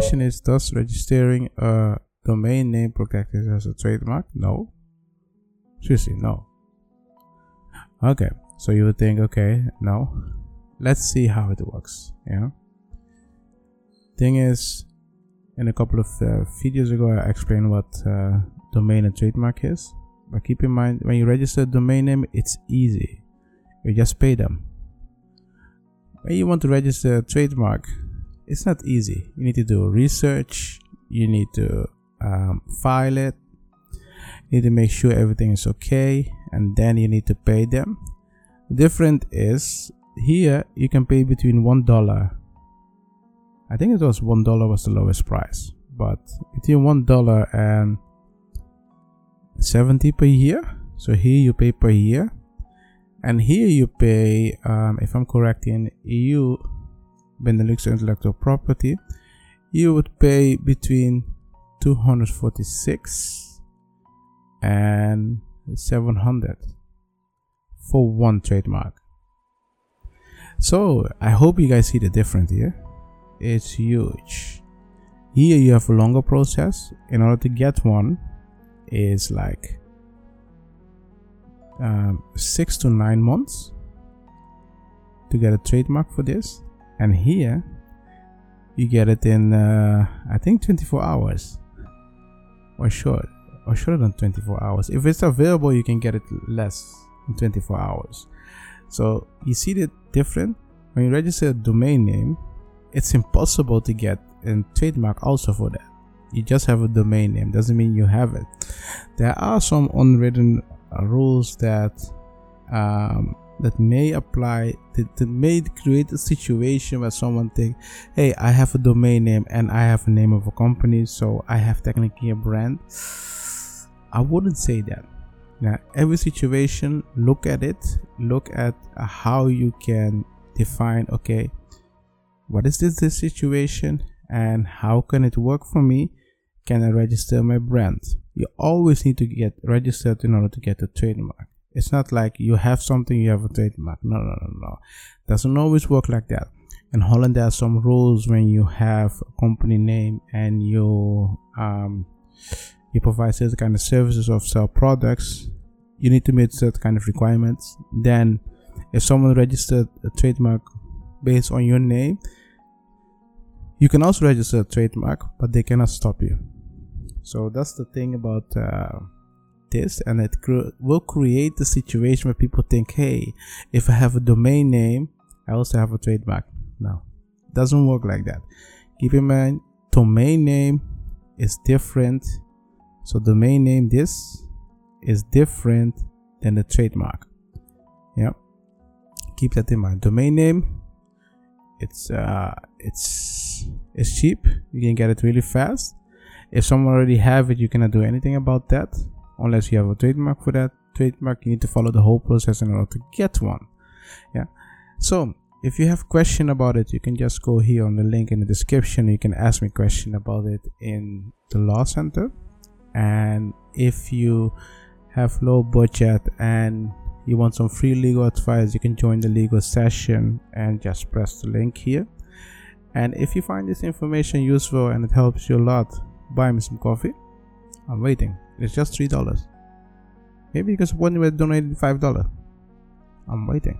question is Does registering a domain name protect it as a trademark? No. Seriously, no. Okay, so you would think, okay, no. Let's see how it works. Yeah. Thing is, in a couple of uh, videos ago, I explained what uh, domain and trademark is. But keep in mind, when you register a domain name, it's easy. You just pay them. When you want to register a trademark, it's not easy. You need to do research. You need to um, file it. You need to make sure everything is okay, and then you need to pay them. The is here you can pay between one dollar. I think it was one dollar was the lowest price, but between one dollar and 70 per year. So here you pay per year, and here you pay, um, if I'm correct, in EU, Benelux intellectual property, you would pay between 246 and 700 for one trademark. So I hope you guys see the difference here. It's huge. Here you have a longer process. In order to get one, is like um, six to nine months to get a trademark for this, and here you get it in uh, I think 24 hours or short or shorter than 24 hours. If it's available, you can get it less in 24 hours. So you see the different when you register a domain name, it's impossible to get a trademark also for that you just have a domain name doesn't mean you have it there are some unwritten uh, rules that um, that may apply that, that may create a situation where someone think hey i have a domain name and i have a name of a company so i have technically a brand i wouldn't say that now every situation look at it look at how you can define okay what is this, this situation and how can it work for me can I register my brand? You always need to get registered in order to get a trademark. It's not like you have something, you have a trademark. No, no, no, no. Doesn't always work like that. In Holland, there are some rules when you have a company name and you um, you provide certain kind of services or sell products. You need to meet certain kind of requirements. Then, if someone registered a trademark based on your name, you can also register a trademark, but they cannot stop you so that's the thing about uh, this and it cr- will create the situation where people think hey if i have a domain name i also have a trademark. No doesn't work like that. Keep in mind domain name is different. So domain name this is different than the trademark. Yeah. Keep that in mind. Domain name it's uh it's it's cheap. You can get it really fast. If someone already have it you cannot do anything about that unless you have a trademark for that trademark you need to follow the whole process in order to get one. Yeah. So if you have question about it you can just go here on the link in the description. You can ask me question about it in the law center. And if you have low budget and you want some free legal advice you can join the legal session and just press the link here. And if you find this information useful and it helps you a lot buy me some coffee. I'm waiting. It's just three dollars. Maybe because one will donate five dollar. I'm waiting.